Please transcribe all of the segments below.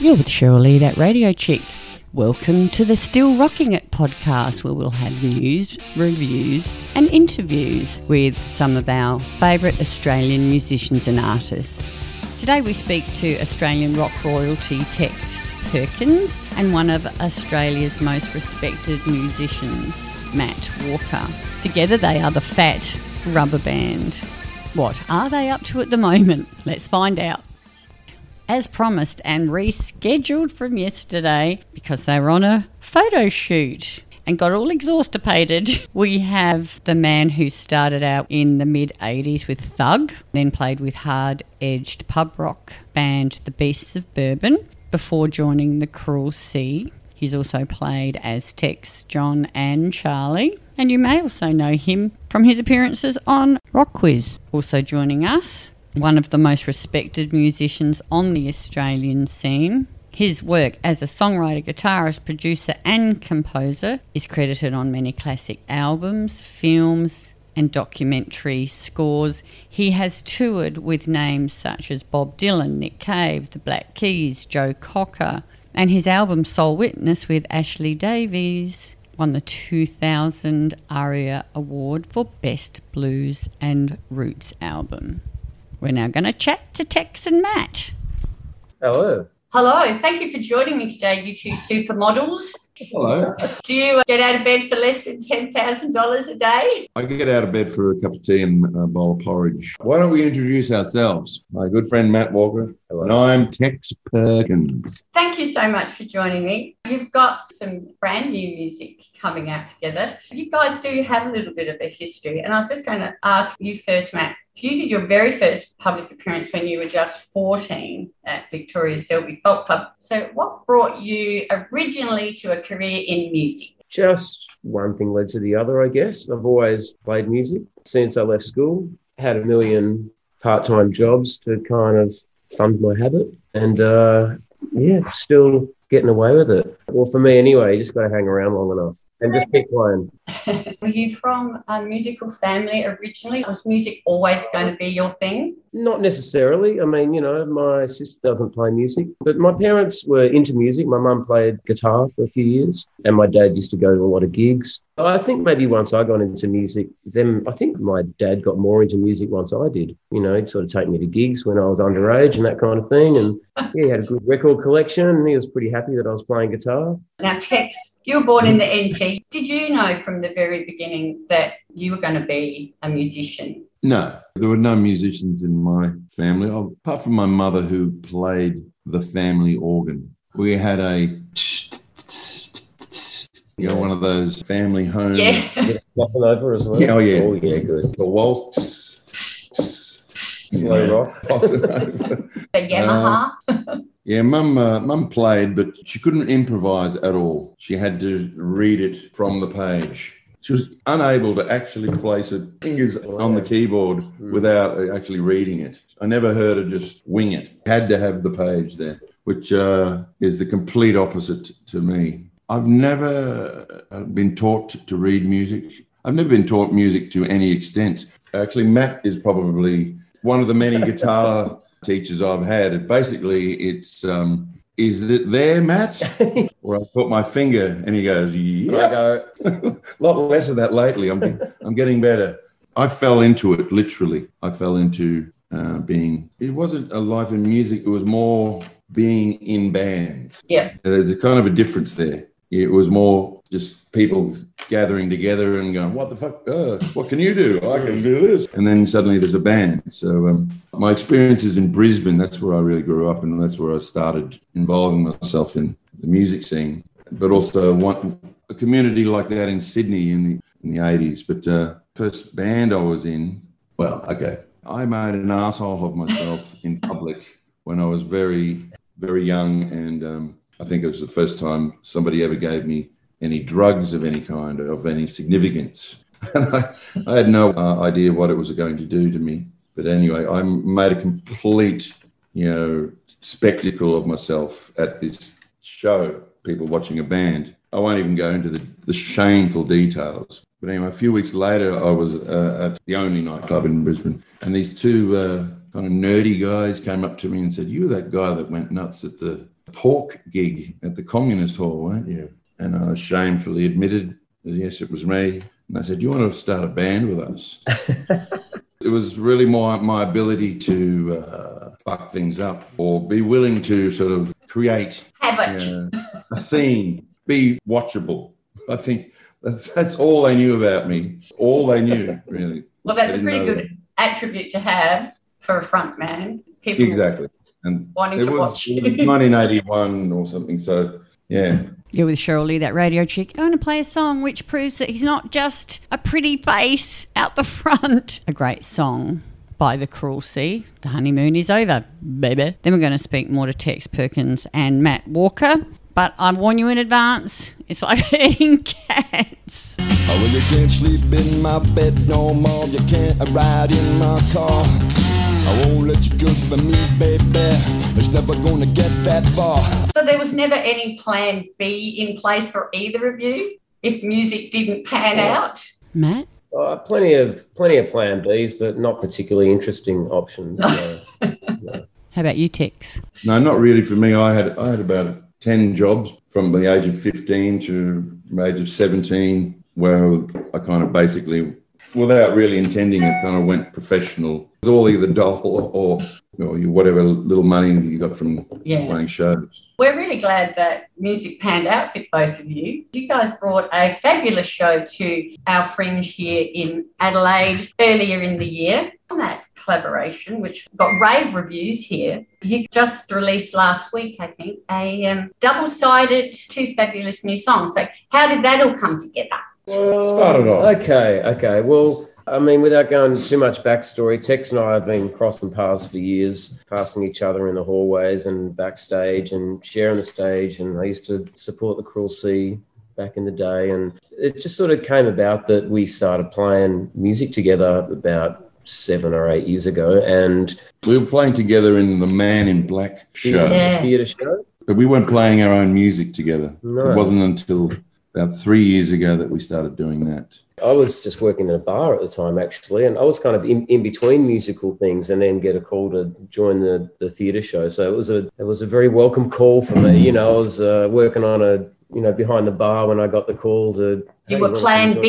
You're with Cheryl Lee, that radio chick. Welcome to the Still Rocking It podcast, where we'll have news, reviews, and interviews with some of our favourite Australian musicians and artists. Today we speak to Australian rock royalty Tex Perkins and one of Australia's most respected musicians, Matt Walker. Together they are the Fat Rubber Band. What are they up to at the moment? Let's find out. As promised and rescheduled from yesterday because they were on a photo shoot and got all exhaustipated. We have the man who started out in the mid 80s with Thug, then played with hard edged pub rock band The Beasts of Bourbon before joining the Cruel Sea. He's also played as Tex, Don, and Charlie. And you may also know him from his appearances on RocKwiz. Also joining us, one of the most respected musicians on the Australian scene. His work as a songwriter, guitarist, producer, and composer is credited on many classic albums, films, and documentary scores. He has toured with names such as Bob Dylan, Nick Cave, The Black Keys, Joe Cocker, and his album Soul Witness with Ashley Davies won the 2000 ARIA Award for Best Blues and Roots Album. We're now going to chat to Tex and Matt. Hello. Hello, thank you for joining me today, you two supermodels. Hello. Do you uh, get out of bed for less than $10,000 a day? I get out of bed for a cup of tea and a bowl of porridge. Why don't we introduce ourselves? My good friend Matt Walker. Hello. And I'm Tex Perkins. Thank you so much for joining me. You've got some brand new music coming out together. You guys do have a little bit of a history. And I was just going to ask you first, Matt. You did your very first public appearance when you were just 14 at Victoria's Selby Folk Club. So, what brought you originally to a career in music? Just one thing led to the other, I guess. I've always played music since I left school, had a million part time jobs to kind of fund my habit. And uh, yeah, still getting away with it. Well, for me anyway, you just got to hang around long enough and just keep playing. Were you from a musical family originally? Was music always going to be your thing? Not necessarily. I mean, you know, my sister doesn't play music, but my parents were into music. My mum played guitar for a few years, and my dad used to go to a lot of gigs. I think maybe once I got into music, then I think my dad got more into music once I did. You know, he'd sort of take me to gigs when I was underage and that kind of thing. And yeah, he had a good record collection, and he was pretty happy that I was playing guitar. Now, Tex, you were born in the NT. Did you know from the very beginning that you were going to be a musician? No, there were no musicians in my family, apart from my mother who played the family organ. We had a, you know, one of those family home. Yeah. Nothing over as well. Yeah, oh, yeah. Oh, yeah, good. The waltz. Slow rock. The Yamaha? Yeah, mum, uh, mum played, but she couldn't improvise at all. She had to read it from the page. She was unable to actually place her fingers on the keyboard without actually reading it. I never heard her just wing it. Had to have the page there, which uh, is the complete opposite to me. I've never uh, been taught to read music. I've never been taught music to any extent. Actually, Matt is probably one of the many guitar teachers I've had. Basically, it's um, is it there, Matt? Where I put my finger and he goes, yeah. go, A lot less of that lately. I'm I'm getting better. I fell into it literally. I fell into uh, being. It wasn't a life in music. It was more being in bands. Yeah. There's a kind of a difference there. It was more just people gathering together and going, "What the fuck? Uh, what can you do? I can do this." And then suddenly there's a band. So um, my experiences in Brisbane. That's where I really grew up, and that's where I started involving myself in the music scene. But also one a community like that in Sydney in the in the 80s. But uh, first band I was in, well, okay, I made an asshole of myself in public when I was very very young, and um, I think it was the first time somebody ever gave me any drugs of any kind of any significance. And I, I had no uh, idea what it was going to do to me. But anyway, I made a complete, you know, spectacle of myself at this show. People watching a band. I won't even go into the, the shameful details. But anyway, a few weeks later, I was uh, at the only nightclub in Brisbane, and these two uh, kind of nerdy guys came up to me and said, "You're that guy that went nuts at the pork gig at the Communist Hall, weren't you? And I shamefully admitted that yes, it was me. And they said, "Do "You want to start a band with us?" it was really my my ability to uh, fuck things up or be willing to sort of create uh, a scene, be watchable. I think that's, that's all they knew about me. All they knew, really. Well, that's a pretty good attribute to have for a front man. People Exactly. And wanting it to was, watch it was 1981 or something. So, yeah. You're with Cheryl Lee, that radio chick. I'm Going to play a song which proves that he's not just a pretty face out the front. A great song by The Cruel Sea. The honeymoon is over, baby. Then we're going to speak more to Tex Perkins and Matt Walker. But I warn you in advance, it's like eating cats. Oh, well, you can't sleep in my bed no more. You can't ride in my car. I won't let you good for me, baby. It's never gonna get that far. So there was never any plan B in place for either of you if music didn't pan out? Matt? Uh, plenty of plenty of plan Bs, but not particularly interesting options. no. How about you, Tex? No, not really for me. I had I had about 10 jobs from the age of 15 to the age of 17 where I kind of basically, without really intending it, kind of went professional. It was all either doll or, or whatever little money you got from Yeah. playing shows. We're really glad that music panned out with both of you. You guys brought a fabulous show to our fringe here in Adelaide earlier in the year. On that collaboration, which got rave reviews here, you just released last week, I think, a um, double-sided two fabulous new songs. So, how did that all come together? Well, Started off. Okay, okay. Well, I mean, without going too much backstory, Tex and I have been crossing paths for years, passing each other in the hallways and backstage and sharing the stage. And I used to support the Cruel Sea back in the day. And it just sort of came about that we started playing music together about seven or eight years ago. And We were playing together in the Man in Black show, Yeah. theatre show. but we weren't playing our own music together. No. It wasn't until about three years ago that we started doing that. I was just working in a bar at the time, actually, and I was kind of in, in between musical things, and then get a call to join the, the theatre show. So it was a it was a very welcome call for me. You know, I was uh, working on a you know behind the bar when I got the call to. You "Hey, were wanna plan come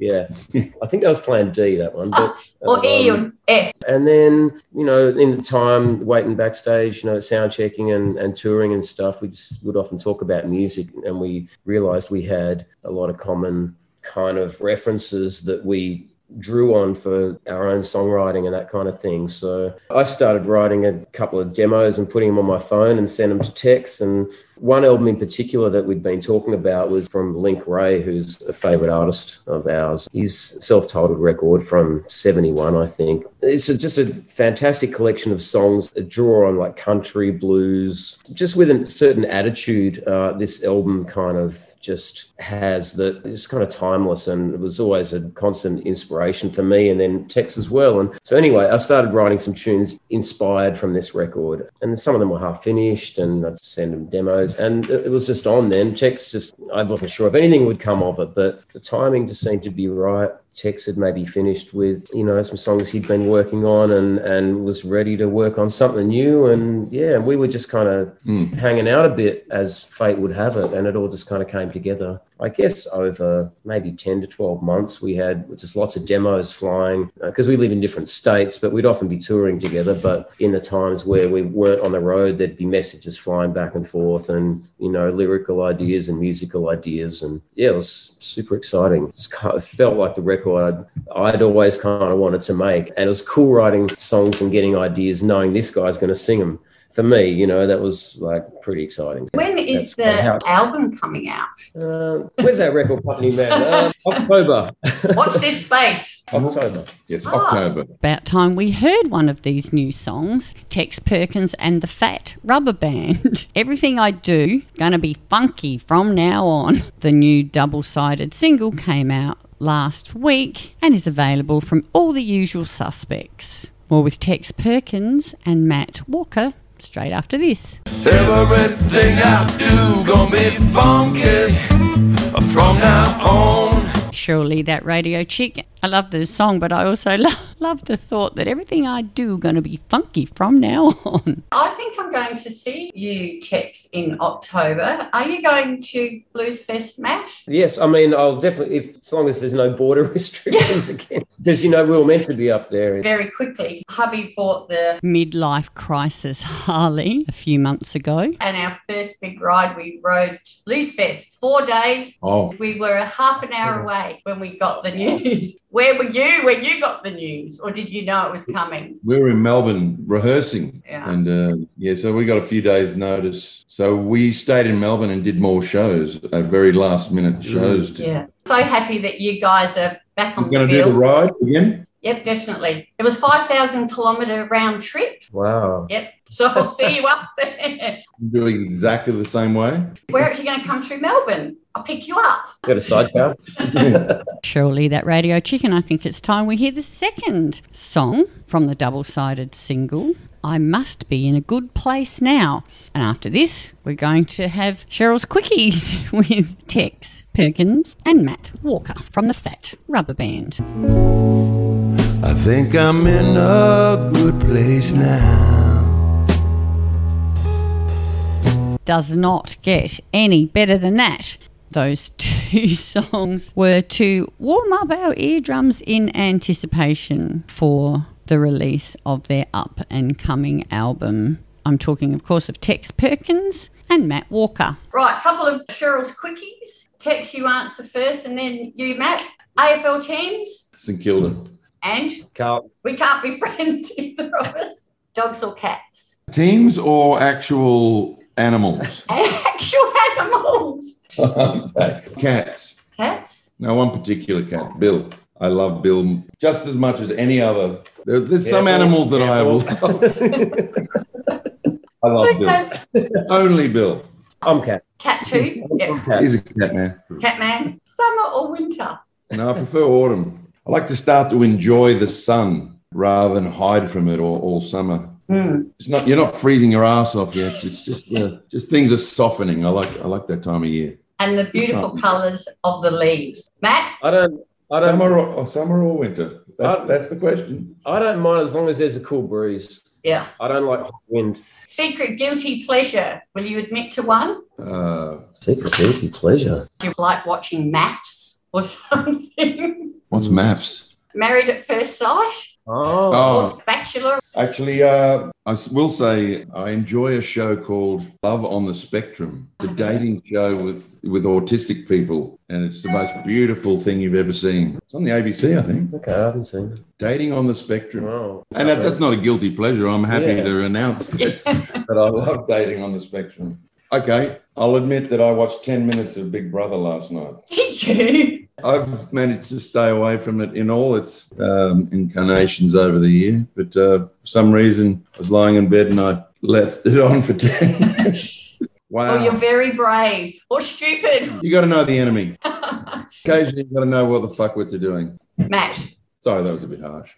join B-ing. the theatre?" Yeah, I think that was Plan D that one. But, Or E um, or F? and then, you know, in the time waiting backstage, you know, sound checking and, and touring and stuff, we just would often talk about music and we realized we had a lot of common kind of references that we drew on for our own songwriting and that kind of thing. So I started writing a couple of demos and putting them on my phone and sent them to Tex. And one album in particular that we'd been talking about was from Link Wray, who's a favorite artist of ours. His self-titled record from 71, I think. It's a, just a fantastic collection of songs that draw on like country, blues, just with a certain attitude. Uh, this album kind of just has that it's kind of timeless and it was always a constant inspiration for me and then Tex as well. And so anyway, I started writing some tunes inspired from this record and some of them were half finished and I'd send them demos and it was just on then. Tex just, I wasn't sure if anything would come of it, but the timing just seemed to be right. Tex had maybe finished with, you know, some songs he'd been working on and, and was ready to work on something new. And yeah, we were just kind of hmm. hanging out a bit as fate would have it. And it all just kind of came together. I guess over maybe 10 to 12 months, we had just lots of demos flying uh, because we live in different states, but we'd often be touring together. But in the times where we weren't on the road, there'd be messages flying back and forth and, you know, lyrical ideas and musical ideas. And yeah, it was super exciting. It's kind of felt like the record I'd, I'd always kind of wanted to make. And it was cool writing songs and getting ideas, knowing this guy's going to sing them. For me, you know, that was like pretty exciting. When is the That's how- album coming out? Uh, where's that record company, man? Uh, October. Watch this space. October. Yes, Ah. October. About time we heard one of these new songs, Tex Perkins and the Fat Rubber Band. Everything I do gonna be funky from now on. The new double-sided single came out last week and is available from all the usual suspects. More with Tex Perkins and Matt Walker straight after this. Everything I do gonna be funky from now on. Cheryl Lee that radio chick I love the song, but I also lo- love the thought that everything I do going to be funky from now on. I think I'm going to see you, Tex, in October. Are you going to Blues Fest, Matt? Yes, I mean, I'll definitely, if as long as there's no border restrictions again, because you know we were meant to be up there. Very quickly, hubby bought the Midlife crisis Harley a few months ago. and our first big ride. We rode to Blues Fest four days. Oh, We were a half an hour away when we got the news. Where were you when you got the news, or did you know it was coming? we were in Melbourne rehearsing, Yeah. and uh, yeah, so we got a few days' notice. So we stayed in Melbourne and did more shows, uh, very last minute shows. To, Yeah. So happy that you guys are back on We're going to do the ride again. Yep, definitely. It was five thousand kilometre round trip. Wow. Yep. So I'll see you up there. I'm Doing exactly the same way. We're actually going to come through Melbourne. I'll pick you up. Got a sidecar? Cheryl Lee that radio chicken, I think it's time we hear the second song from the double sided single. I must be in a good place now. And after this, we're going to have Cheryl's Quickies with Tex Perkins and Matt Walker from the Fat Rubber Band. I think I'm in a good place now. Does not get any better than that. Those two songs were to warm up our eardrums in anticipation for the release of their up and coming album. I'm talking, of course, of Tex Perkins and Matt Walker. Right, a couple of Cheryl's quickies. Tex, you answer first, and then you, Matt. AFL teams, St Kilda. and Carl. we can't be friends either of us. Dogs or cats? Teams or actual animals? Actual animals. Cats. Cats? No one particular cat. Bill. I love Bill just as much as any other. There- there's some Careful, animals that I will. I love Okay. Bill. Only Bill. I'm cat. Cat too. Yeah. cat. He's a cat man. Cat man. Summer or winter? No, I prefer autumn. I like to start to enjoy the sun rather than hide from it all, all summer. It's not you're not freezing your ass off yet. It's just uh, just things are softening. I like I like that time of year. And the beautiful colours of the leaves. Matt? I don't. I don't. Summer or, or summer or winter? That's Uh, that's the question. I don't mind as long as there's a cool breeze. Yeah. I don't like hot wind. Secret guilty pleasure. Will you admit to one? Uh, Secret guilty pleasure. Do you like watching MAFS or something? what's MAFS? Married at first sight? Oh. Oh, Bachelor? Actually, uh, I s- will say I enjoy a show called Love on the Spectrum. It's a dating show with, with autistic people, and it's the most beautiful thing you've ever seen. It's on the ABC, I think. Okay, I haven't seen it. Dating on the Spectrum. Wow. And that, that's not a guilty pleasure. I'm happy Yeah. to announce that, that I love dating on the spectrum. Okay, I'll admit that I watched 10 minutes of Big Brother last night. Did you? I've managed to stay away from it in all its um, incarnations over the year, but uh, for some reason I was lying in bed and I left it on for 10 minutes. Wow. Oh, you're very brave or stupid. you got to know the enemy. Occasionally, you got to know what the fuck what they're doing. Matt. Sorry, that was a bit harsh.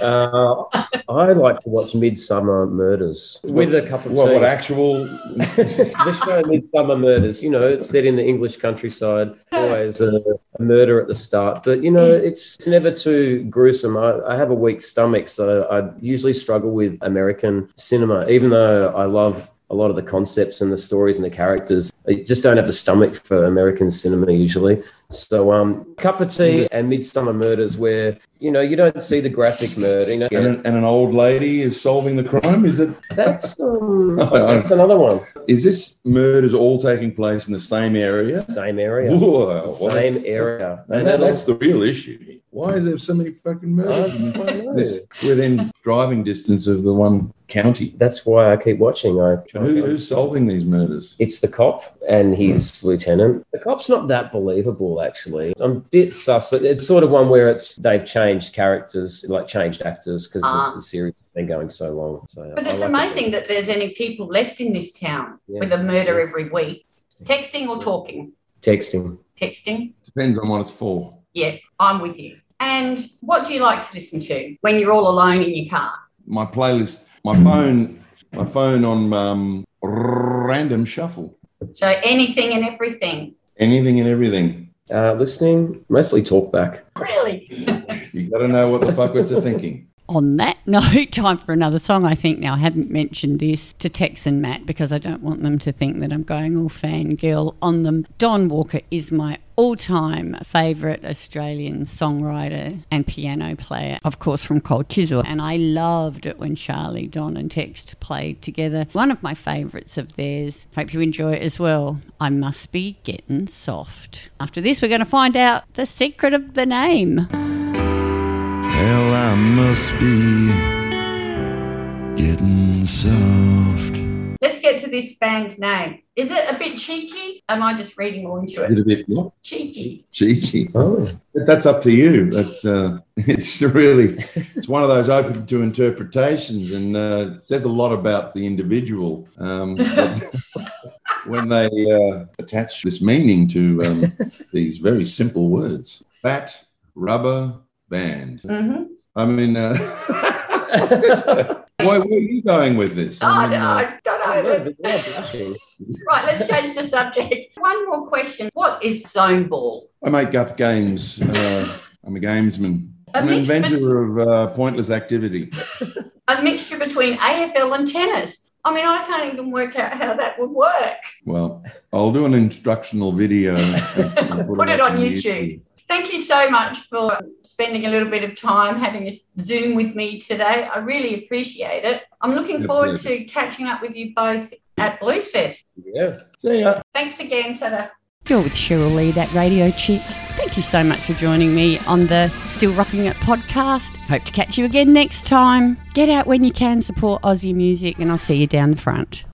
Uh, I like to watch Midsomer Murders with a cup of What, tea. what actual? the show Midsomer Murders, you know, it's set in the English countryside. It's always a, a murder at the start, but you know, it's, it's never too gruesome. I, I have a weak stomach, so I usually struggle with American cinema, even though I love a lot of the concepts and the stories and the characters. I just don't have the stomach for American cinema usually. So, um, cup of tea and Midsomer Murders, where you know you don't see the graphic murder. You know, and, an, and an old lady is solving the crime. Is it? that's um, that's another one. Is this murders all taking place in the same area? Same area. Whoa, what- Same area. And that, that's the real issue. Why is there so many fucking murders within driving distance of the one county? That's why I keep watching. I Who, who's solving these murders? it's the cop and his lieutenant. The cop's not that believable, actually. I'm a bit sus. It's sort of one where it's they've changed characters, like changed actors, because Ah. the series has been going so long. So But I it's like amazing that there's any people left in this town Yeah. with a murder every week. Texting or talking? Texting. Texting. Depends on what it's for. Yeah, I'm with you. And what do you like to listen to when you're all alone in your car? My playlist, my phone, my phone on um, random shuffle. So anything and everything. Anything and everything. Uh, listening, mostly talkback. Really? you got to know what the fuckwits are thinking. On that note, time for another song, I think. Now, I haven't mentioned this to Tex and Matt because I don't want them to think that I'm going all fangirl on them. Don Walker is my all time favourite Australian songwriter and piano player, of course, from Cold Chisel. And I loved it when Charlie, Don, and Tex played together. One of my favourites of theirs. Hope you enjoy it as well. I Must Be Getting Soft. After this, we're going to find out the secret of the name. Hell, I must be getting soft. Let's get to this band's name. Is it a bit cheeky? Am I just reading more into Did it? a bit what? Cheeky. cheeky. Oh, That's up to you. That's uh, it's really it's one of those open to interpretations, and uh, it says a lot about the individual um, but when they uh, attach this meaning to um, these very simple words: fat, rubber, band. hmm I mean, uh, why where are you going with this? Oh, I mean, no, uh, I don't know. know, but you're. Right, let's change the subject. One more question. What is zone ball? I make up games. Uh, I'm a gamesman. A I'm an mixture- inventor of uh, pointless activity. A mixture between AFL and tennis. I mean, I can't even work out how that would work. Well, I'll do an instructional video. and Put it up on YouTube. Thank you so much for spending a little bit of time having a Zoom with me today. I really appreciate it. I'm looking My forward pleasure. to catching up with you both at Blues Fest. Yeah. See ya. Thanks again, Tada. You're with Cheryl Lee, that radio chick. Thank you so much for joining me on the Still Rocking It podcast. Hope to catch you again next time. Get out when you can, support Aussie music, and I'll see you down the front.